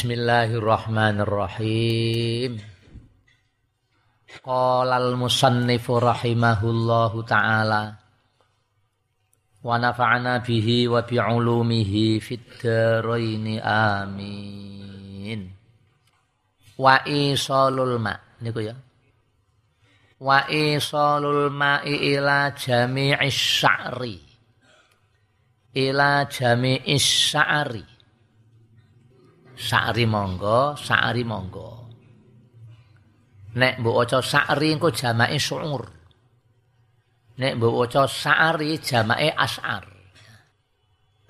Bismillahirrahmanirrahim. Qala al-musannifu rahimahullahu taala wa nafa'ana bihi wa bi ulumihi fid dharain amin. Wa isalul ma niku ya. Wa isalul ma'i ila jami'is sya'ri. Ila jami'is sya'ri Sa'ri monggo, sa'ri monggo. Nek mbok waca sa'ri engko jamake su'ur. Nek mbok waca sa'ri jamake as'ar.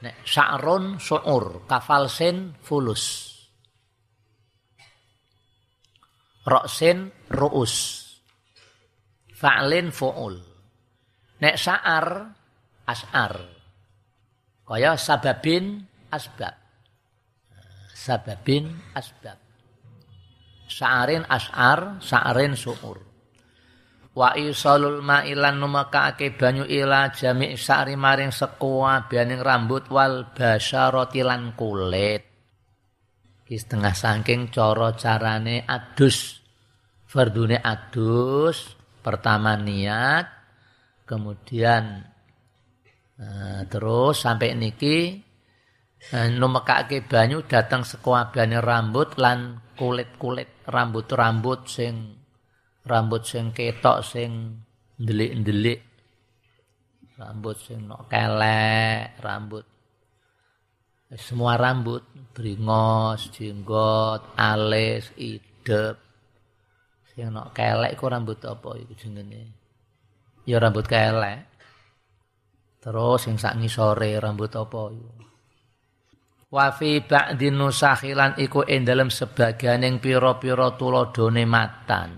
Nek sa'run su'ur, kafal sin fulus. Roksin ru'us. Fa'lin fu'ul. Nek sa'ar as'ar. Kaya sababin asbab sababin asbab. Sa'arin as'ar, sa'arin su'ur. Wa isalul ma'ilan numakake banyu ila jami' sa'ri maring sekuwa bianing rambut wal basyarati lan kulit. Ki setengah saking cara carane adus. Fardune adus, pertama niat, kemudian uh, terus sampai niki Eh, numekake banyu datang sekuabane rambut lan kulit-kulit rambut-rambut sing rambut sing ketok sing ndelik-ndelik. Rambut sing nok kelek rambut. Semua rambut bringos jenggot alis idep. Sing nok kelek ku rambut apa iku jenenge? Ya rambut kelek. Terus sing sak ngisore rambut apa iku wa fi ba'di nusakhilan iku ing dalem sebagianing pira-pira tuladhane matan.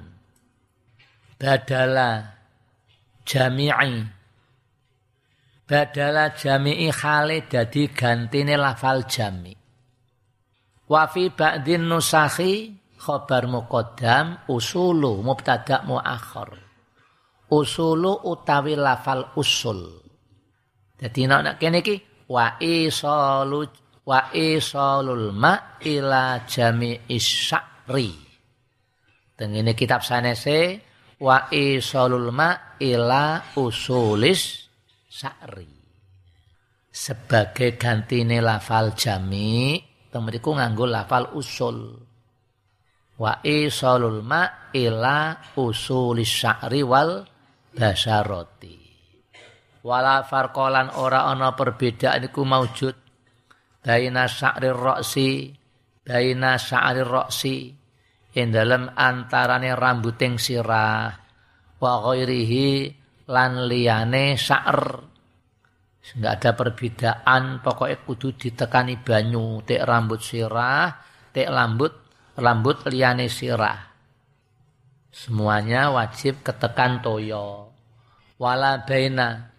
Badala jami'i. Badala jami'i khale dadi gantine lafal jami. Wa fi ba'di nusakhi khabar muqaddam usulu mubtada muakhir. Usulu utawi lafal usul. Dadi nek kene iki wa isalu wa isalul ma ila jami'is sya'ri. Tengene kitab sanese wa isalul ma ila usulis sya'ri. Sebagai gantine lafal jami, temeriku nganggo lafal usul. Wa isalul ma ila usulis sya'ri wal basaroti. Wala farqalan ora ana perbedaan iku maujud baina sya'rir ra'si baina sya'rir ra'si ing dalem antarane rambuting sirah. Wa ghairihi lan liyane sa'r enggak ada perbedaan pokoknya kudu ditekani banyu. Tek rambut sirah tek rambut rambut liyane sirah. Semuanya wajib ketekan toyo wala baina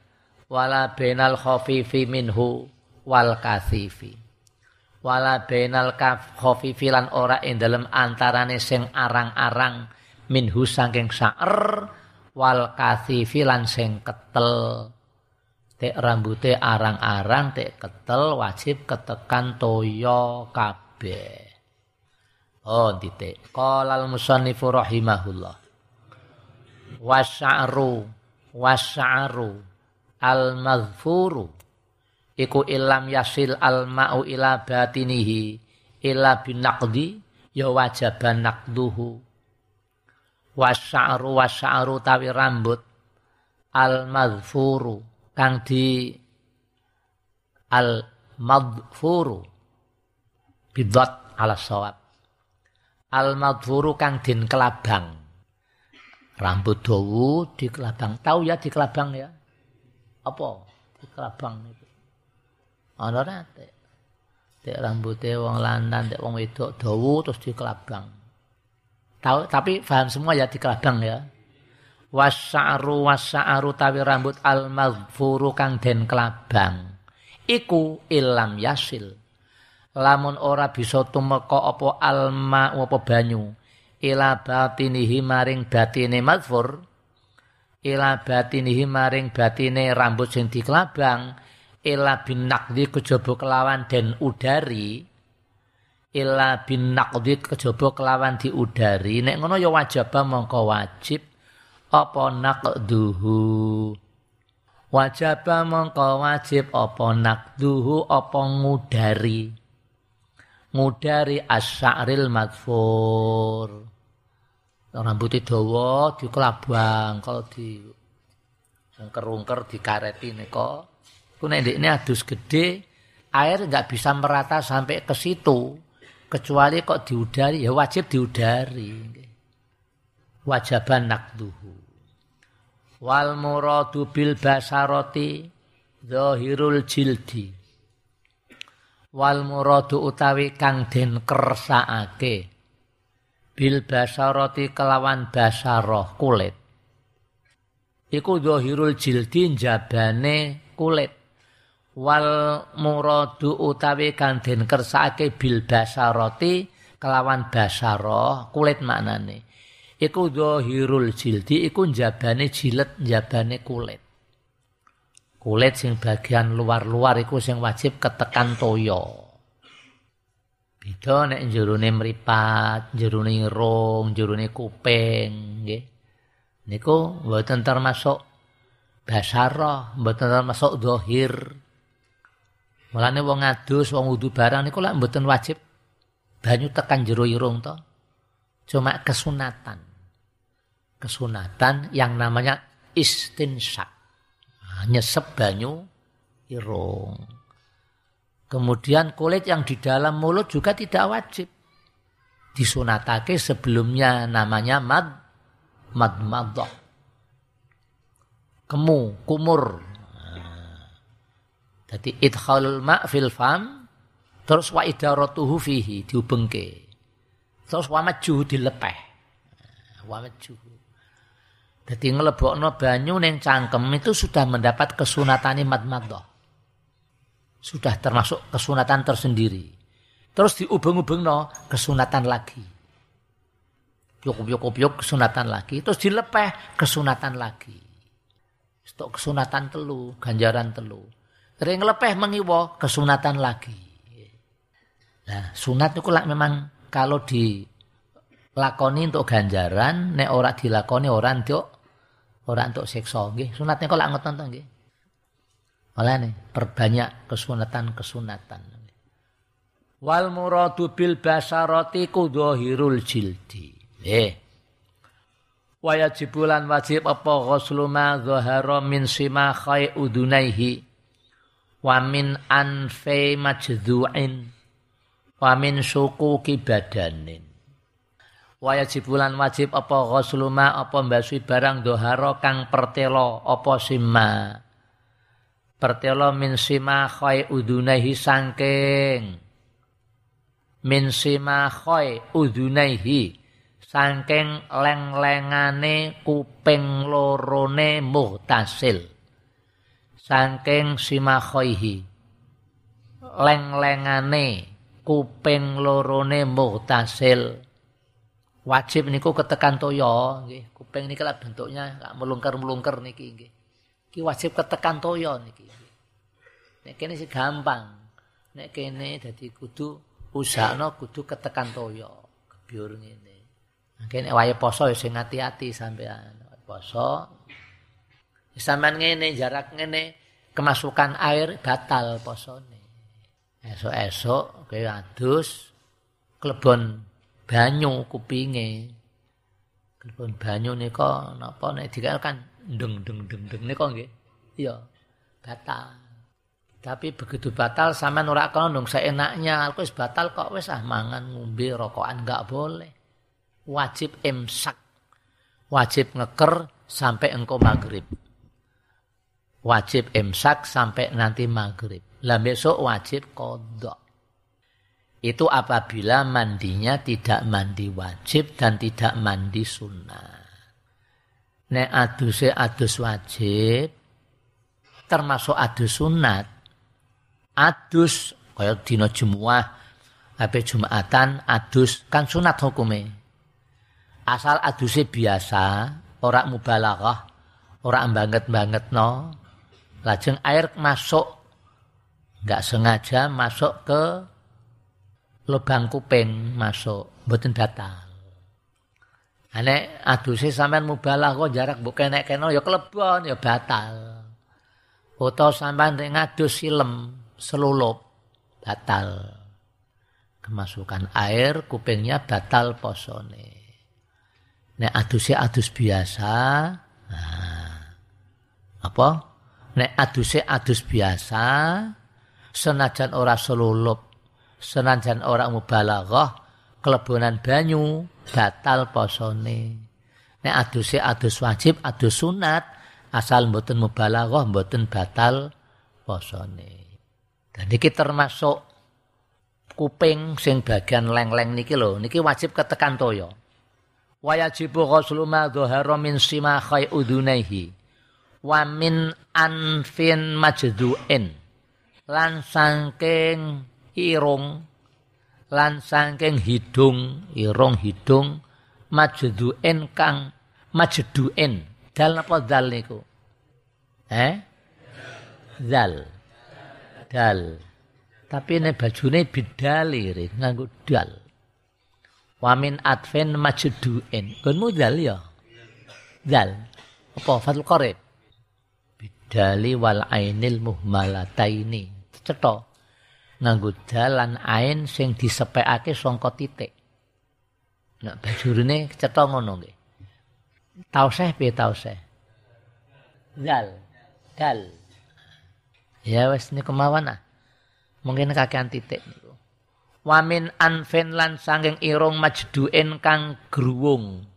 wala bainal khafifi minhu wal kasifi. Wala bainal khafifi lan ora ing dalem antarane sing arang-arang minhu saking saer wal kasifi lan sing ketel. Tek rambute arang-arang tek ketel wajib ketekan toyo kabeh. Oh titik qala al musannifu rahimahullah. Wasya'ru wasya'ru al madhfuru iku ilam yasil al ma'u ila batinihi ila binaqdi ya wajaban naqduhu. Wasya'ru wasya'ru tawi rambut al madhfuru kang di al madhfuru bidat ala sawab al madhfuru kang din kelabang. Rambut dawu di kelabang. Tahu ya di kelabang ya? Apa? Di kelabang itu ana rate tek rambute wong lanang tek wong wedok dawa terus dikelabang. Tahu tapi paham semua ya dikelabang ya. Wasya'ru wasya'ru tawi rambut al maghfuru kang den kelabang. Iku ilam yasil. Lamun ora bisa tumeka apa alma apa banyu ila batinihi maring batine maghfur ila batinihi maring batine rambut sing dikelabang ila bin nakdi kejaba kelawan den udari. Illa bin naqdi kejaba kelawan diudari. Nek ngono ya wajib mongko wajib. Apa naqduhu? Wajib mongko wajib apa naqduhu? Apa ngudari? Ngudari asy'aril madfur. Rambutnya dawa dikelabang kalau di ungker-ungker dikareti nika ku nek ini adus gede air nggak bisa merata sampai ke situ. Kecuali kok diudari ya wajib diudari. Wajaban nakduhu. Wal muradu bil basaroti zahirul jildi. Wal muradu utawi kang den kersakake bil basaroti kelawan basaroh kulit. Iku zahirul jildi jabane kulit wal muradu utawi kang den kersake bil basarati kelawan basarah kulit maknane. Iku zahirul jildi iku jabane jilet jabane kulit. Kulit sing bagian luar-luar iku sing wajib ketekan toyo beda nek jerone mripat jerone irung jerone kuping nggih. Niku mboten termasuk basarah mboten termasuk zahir Mulane wong ngadus, wong wudu barang niku lak mboten wajib banyu tekan jero irung to. Cuma kesunatan. Kesunatan yang namanya istinsyak. Nah, nyesep banyu irung. Kemudian kulit yang di dalam mulut juga tidak wajib. Disunatake sebelumnya namanya mad mad madah. Kemu, kumur, jadi idkhalul ma' fil fam terus wa idaratuhu fihi diubengke. Terus wa maju dilepeh. Wa maju. Jadi ngelebokno banyu neng cangkem itu sudah mendapat kesunatan madmadah. Sudah termasuk kesunatan tersendiri. Terus diubeng-ubengno kesunatan lagi. Yuk-yuk-yuk kesunatan lagi. Terus dilepeh kesunatan lagi. Stok kesunatan telu, ganjaran telu. Ring lepeh mengiwo kesunatan lagi. Nah, sunat itu lah memang kalau dilakoni untuk ganjaran, nek ora dilakoni orang untuk orang untuk sekso nggih. Sunatnya kok lak ngoten to nggih. Oleh nih, perbanyak kesunatan-kesunatan. Wal muradu bil basarati kudhahirul jildi. Eh. Wajibulan wajib apa ghuslu ma sima khai udunaihi wa min anfe majdu'in wa min suku kibadanin yajibulan wajib apa ghusluma apa mbasui barang doharo kang pertelo apa sima. Pertelo min sima khoi udunaihi sangking. Min sima khoi udunaihi sangking leng-lengane kuping lorone muhtasil saking simakhoihi. Leng-lengane kuping lorone muhtasil wajib niku ketekan toyo nggih. Kuping niki lah bentuknya gak melungker-melungker niki nggih. Iki wajib ketekan toyo niki nek kene sih gampang. Nek kene dadi kudu usahno kudu ketekan toyo kebyur ngene. Kene wae poso ya sing ati-ati sampean. Poso Sampean ngene jarak ngene kemasukan air batal posone. Esok-esok kowe adus klebon banyu kupinge. Klebon banyu nika napa nek dikae kan deng deng deng deng nika nggih. Iya, batal. Tapi begitu batal sampean ora kono ndung seenaknya, aku wis batal kok wis ah mangan ngombe rokokan enggak boleh. Wajib imsak. Wajib ngeker sampai engkau maghrib wajib imsak sampai nanti maghrib. Lah besok wajib kodok. Itu apabila mandinya tidak mandi wajib dan tidak mandi sunnah. Nek aduse adus wajib, termasuk adus sunat. Adus kaya dina Jumat, ape Jumatan adus kan sunat hukume. Asal adusnya biasa, ora mubalaghah, ora banget-banget no, lajeng air masuk nggak sengaja masuk ke lubang kuping masuk mboten batal. Ane aduse sampean mubalah kok jarak mbok kenek keno ya kelebon ya batal. Utawa sampean ngadus silem selulup batal. Kemasukan air kupingnya batal posone. Nek aduse adus biasa, nah, apa? Nek aduse adus biasa, senajan ora selulup, senajan ora mubalaghah, kelebonan banyu batal posone. Nek aduse adus wajib, adus sunat, asal mboten mubalaghah mboten batal posone. Dan niki termasuk kuping sing bagian leng-leng niki lho, niki wajib ketekan toyo. Wajibu ghuslu ma dhahara min simakhai udunaihi wa min anfin majdu'in. Lan sangking irung lan saking hidung irung hidung majduen kang majduen dal apa dal niku? Eh? Dal. Dal. Tapi ini bajune bidali nganggo dal. Wamin adven majduen gonmu dal ya? Dal. Apa fatul qarib bidali wal ainil muhmalataini cetok nganggo dalan ain sing disepekake saka titik. Nek bajurune cetha ngono nggih. Tauseh piye tauseh? Dal. Dal. Ya wis niku mawon ah. Mungkin kakean titik niku. Wamin anfen lan sanging irung majduen kang gruwung.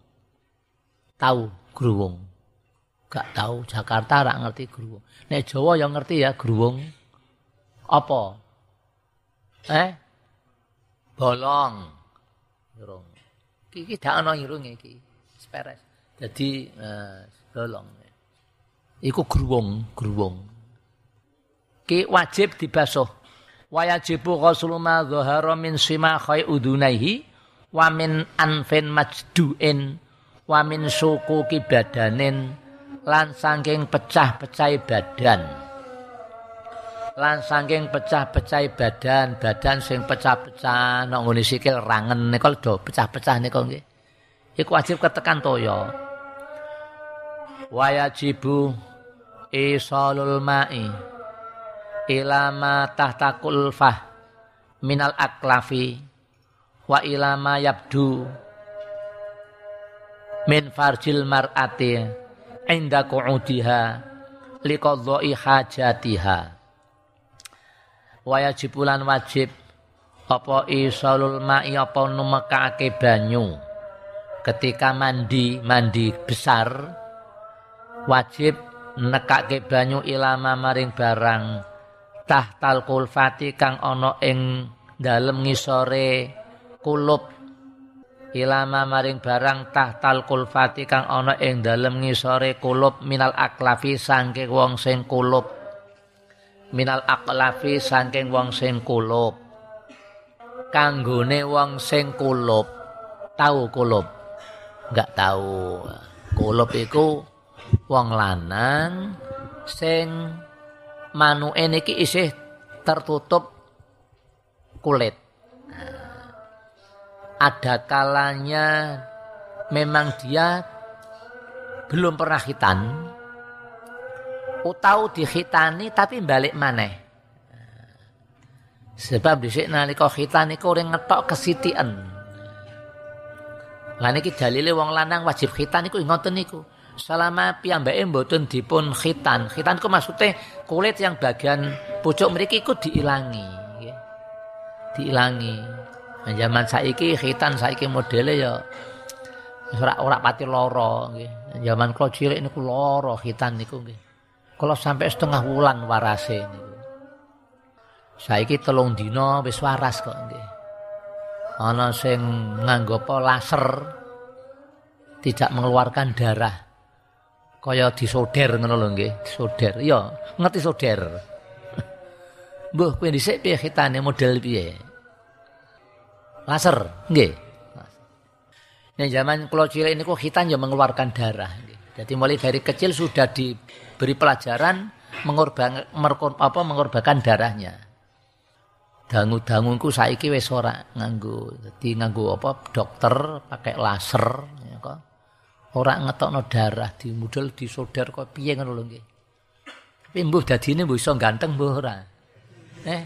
Tahu gruwung. Gak tahu Jakarta rak ngerti gruwung. Nek Jawa yang ngerti ya gruwung. Apa? Eh? Bolong. Irung. Iki dak ana irunge iki. Speres. Dadi eh, bolong. Iku gruwung, gruwung. Ki wajib dibasuh. Wajibu ghuslu ma dhahara min simakhai udunaihi wa min anfin majduin wa min suku badanin lan saking pecah-pecah badan lan saking pecah-pecah badan, badan sing pecah-pecah nang ngene sikil rangen niku do pecah-pecah niku nggih. Iku wajib ketekan toya. Wajibu isalul ma'i ila ma tahta kulfah minal aklafi wa ila ma yabdu min farjil mar'ati inda qu'udiha liqadha'i hajatiha. Wajib bulan wajib apa isalul ma'i apa numekake banyu. Ketika mandi mandi besar wajib nekake banyu ilama maring barang. Tahtal kulfati kang ana ing dalem ngisore kulup ilama maring barang tahtal kulfati kang ana ing dalem ngisore kulup minal aklafi sangke wong sing kulup minal aqlafi saking wong sing kulup kanggone wong sing kulup tahu kulup enggak tahu kulup iku wong lanang sing manuke niki isih tertutup kulit ada kalanya memang dia belum pernah hitan utau dihitani tapi balik maneh. Sebab dhisik nalika khitan iku ora ngetok kesitian. Lah niki dalile wong lanang wajib khitan iku ngoten niku. Selama piyambake mboten dipun khitan. Khitan ku maksudnya kulit yang bagian pucuk mriki iku diilangi. Diilangi. Zaman saiki khitan saiki modele ya ora ora pati lara nggih. Zaman kula cilik niku lara khitan niku nggih. Kalau sampai setengah bulan warase niku. Saiki telung dina wis waras kok nggih. Ana sing nganggo laser tidak mengeluarkan darah. Kaya disoder ngono lho nggih, disoder. Iya, ngerti soder. Mbah kowe dhisik piye hitane model piye? Laser, nggih. Nek zaman kula cilik niku hitan ya mengeluarkan darah. Jadi mulai dari kecil sudah diberi pelajaran mengorban, apa, mengorbankan darahnya. Dangu-dangu iku saiki wis ora nganggo. Dadi nganggo apa dokter pakai laser ya kok. Ora ngetokno darah di model disodar kok piye ngono lho nggih. Tapi mbuh dadine mbuh iso ganteng mbuh ora. Eh,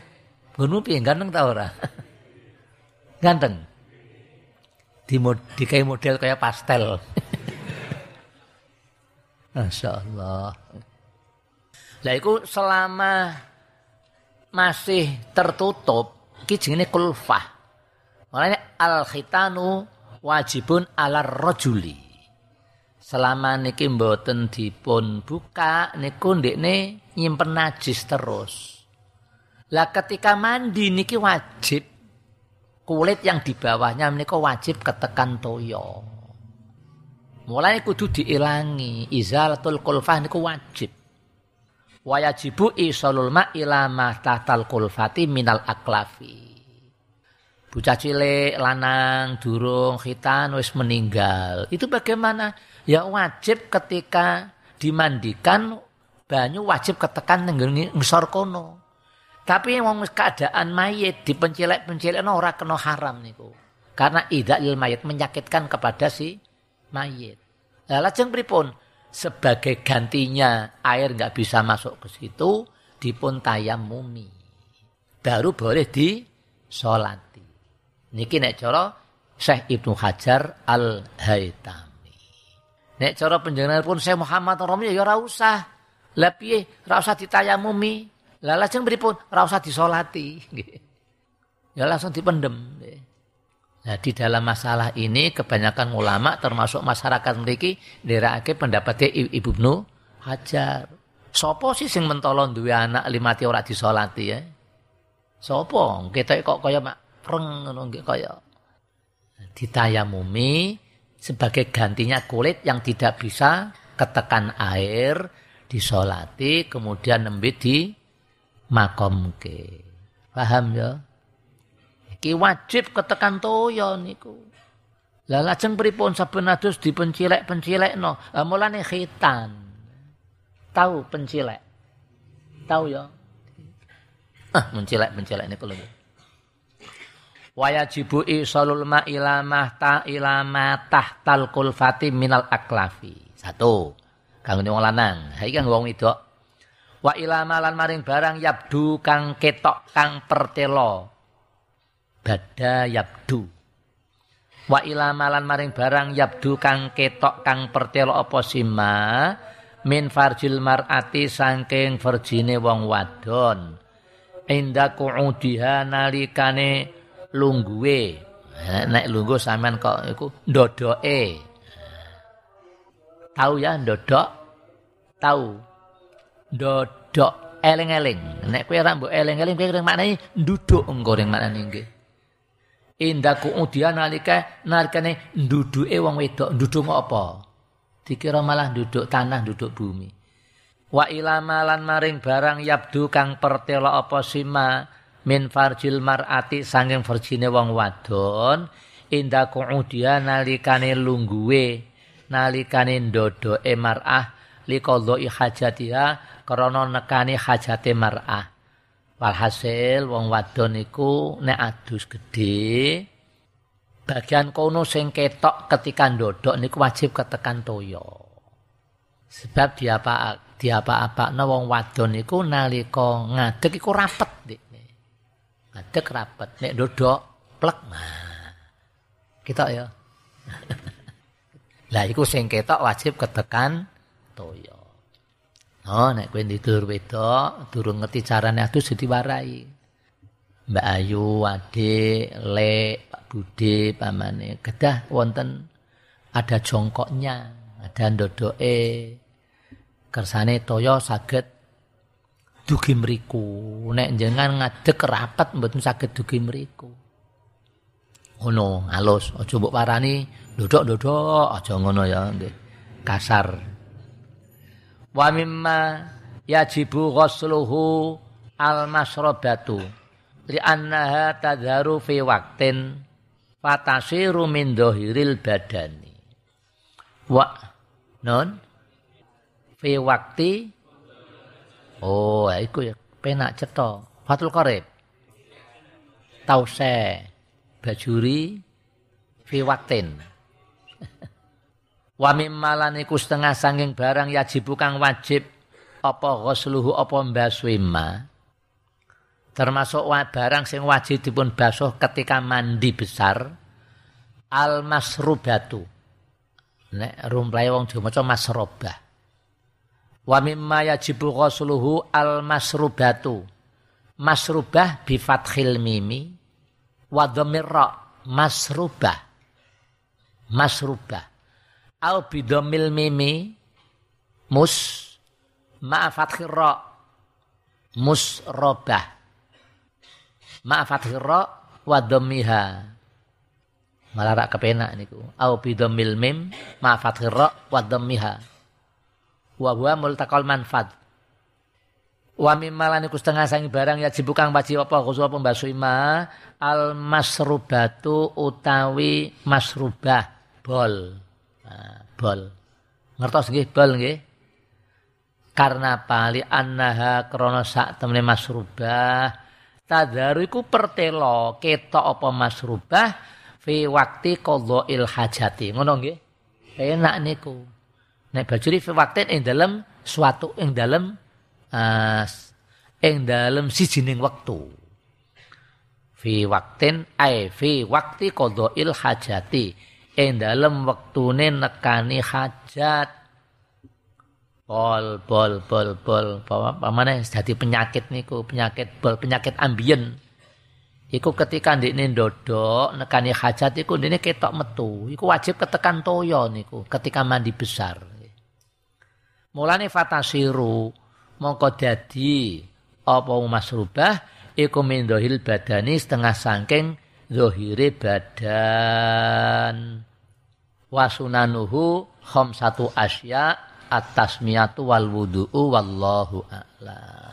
ngono piye ganteng ta ora? ganteng. Di dikai model kayak pastel. Masya Allah. Lah iku selama masih tertutup iki jenenge kulfah. Makanya al khitanu wajibun ala rajuli. Selama niki mboten dipun buka niku ndekne nyimpen najis terus. Lah ketika mandi niki wajib kulit yang di bawahnya niku wajib ketekan toyo. Mulai kudu diilangi izalatul kulfah niku wajib. Wayajibu isolul ma ila ma tahtal kulfati minal aklafi. Bocah cilik lanang durung khitan wis meninggal. Itu bagaimana? Ya wajib ketika dimandikan banyu wajib ketekan ngisor kono. Tapi wong keadaan mayit dipencilek-pencilek ora kena haram niku. Karena idakil mayit menyakitkan kepada si mayit. Lah lajeng pripun? Sebagai gantinya air nggak bisa masuk ke situ, dipun tayamumi. Baru boleh disolati. Niki nek cara Syekh Ibnu Hajar Al-Haitami. Nek cara penjenengan pun Syekh Muhammad Romi ya ora usah. Lah piye? Ora usah ditayamumi. Lah lajeng pripun? Ora usah disolati. Ya langsung dipendem. Nah, di dalam masalah ini kebanyakan ulama termasuk masyarakat memiliki nderakake pendapatnya Ibu Ibnu Hajar. Sopo sih sing mentolong dua anak lima ti ora disolati ya? Sopo? Kita kok kaya mak preng ngono kaya ditayamumi sebagai gantinya kulit yang tidak bisa ketekan air disolati kemudian nembe di makomke. Paham ya? Ki wajib ketekan toyo niku. Lah lajeng pripun saben adus dipencilek-pencilekno. Lah mulane khitan. Tahu pencilek. Tahu ya? Ah, mencilek-pencilek niku lho. Wayajibu isalul ma ila mahta ila tahtal kulfati minal aklafi. Satu. Kang wong lanang. Iki kang wong wedok. Wa ila malan maring barang yabdu kang ketok kang pertelo. Bada yabdu. Wa ila malan maring barang yabdu kang ketok kang pertelo apa sima? Min farjil mar'ati saking verjine wong wadon. Inda qu'udiha nalikane lungguwe. Nek lungguh sampean kok iku ndodoke. Tahu ya ndodok? Tahu ndodok eling-eling. Nek kowe ora mbok eling-eling kowe ring maknane nduduk engko ring maknane nggih. Indaku udia nalika nalikane nduduke wong wedok nduduk apa? Dikira malah duduk tanah duduk bumi. Wa ilama lan maring barang yabdu kang pertelo apa sima min farjil mar'ati sanging verjine wong wadon. Indaku udia nalikane lungguwe nalikane ndodoke mar'ah liqadhi hajatiha krana nekani hajate mar'ah Walhasil wong wadon iku nek adus gedhe bagian kono sing ketok ketika ndodok niku wajib ketekan toyo. Sebab diapa diapa-apa no wong wadon iku nalika ngadeg iku rapet. Ngadeg rapet nek ndodok plek. Nah. Kita ya. Lah iku sing ketok wajib ketekan toyo. Oh, nek kowe tidur wedok, durung ngerti carane adus diwarai. Mbak Ayu, Ade, Le, Pak Bude, pamane, kedah wonten ada jongkoknya, ada ndodoke. Kersane toyo saged dugi mriku. Nek jenengan ngadeg rapat mboten saged dugi mriku. Ngono, halus, aja mbok parani ndodok-ndodok, aja ngono ya nggih. Kasar wa mimma yajibu ghusluhu al masrabatu li annaha tadharu fi waqtin fatasiru min dhahiril badani. Wa non? Fi waqti? Oh iku ya penak cetha. Fatul qarib. Tause bajuri fi waktin wa mimmalan iku setengah sanging barang yajib kang wajib apa ghusluhu apa mbaswima termasuk barang sing wajib dipun basuh ketika mandi besar al masrubatu. Nek rumplae wong Jawa maca masrobah wa mimma yajibu ghusluhu al masrubatu. Masrubah bi fathil mimi wa dhammir masrubah. Masrubah au bi dhammil mimi mus ma fathir ra musrobah ma fathir ra wa dhammiha malah rak kepenak niku. Au bidomil mim ma fathir ra wa dhammiha wa huwa multaqal manfad wa mimma niku setengah sangi barang ya kang wajib apa khusus apa ima al masrubatu utawi masrubah bol bol. Ngertos nggih? Bol nggih? Karena pali annaha krana sak temene masrubah tadaru iku pertelo ketok apa masrubah fi waktu il hajati. Ngono nggih? Enak niku. Nek bajuri fi waktu ing dalem suatu ing dalem uh, ing dalem sijining wektu. Fi waktin ai fi waktu il hajati ing dalem wektune nekani hajat bol bol bol bol apa mana jadi penyakit niku penyakit bol penyakit ambien Iku ketika ndekne ndodok nekani hajat iku ndekne ketok metu. Iku wajib ketekan toyo niku ketika mandi besar. Mulane fatasiru mongko dadi apa masrubah iku mindohil badani setengah sangking zohire badan. Wasunanuhu satu asya atas miatu wal wudu'u wallahu a'lam.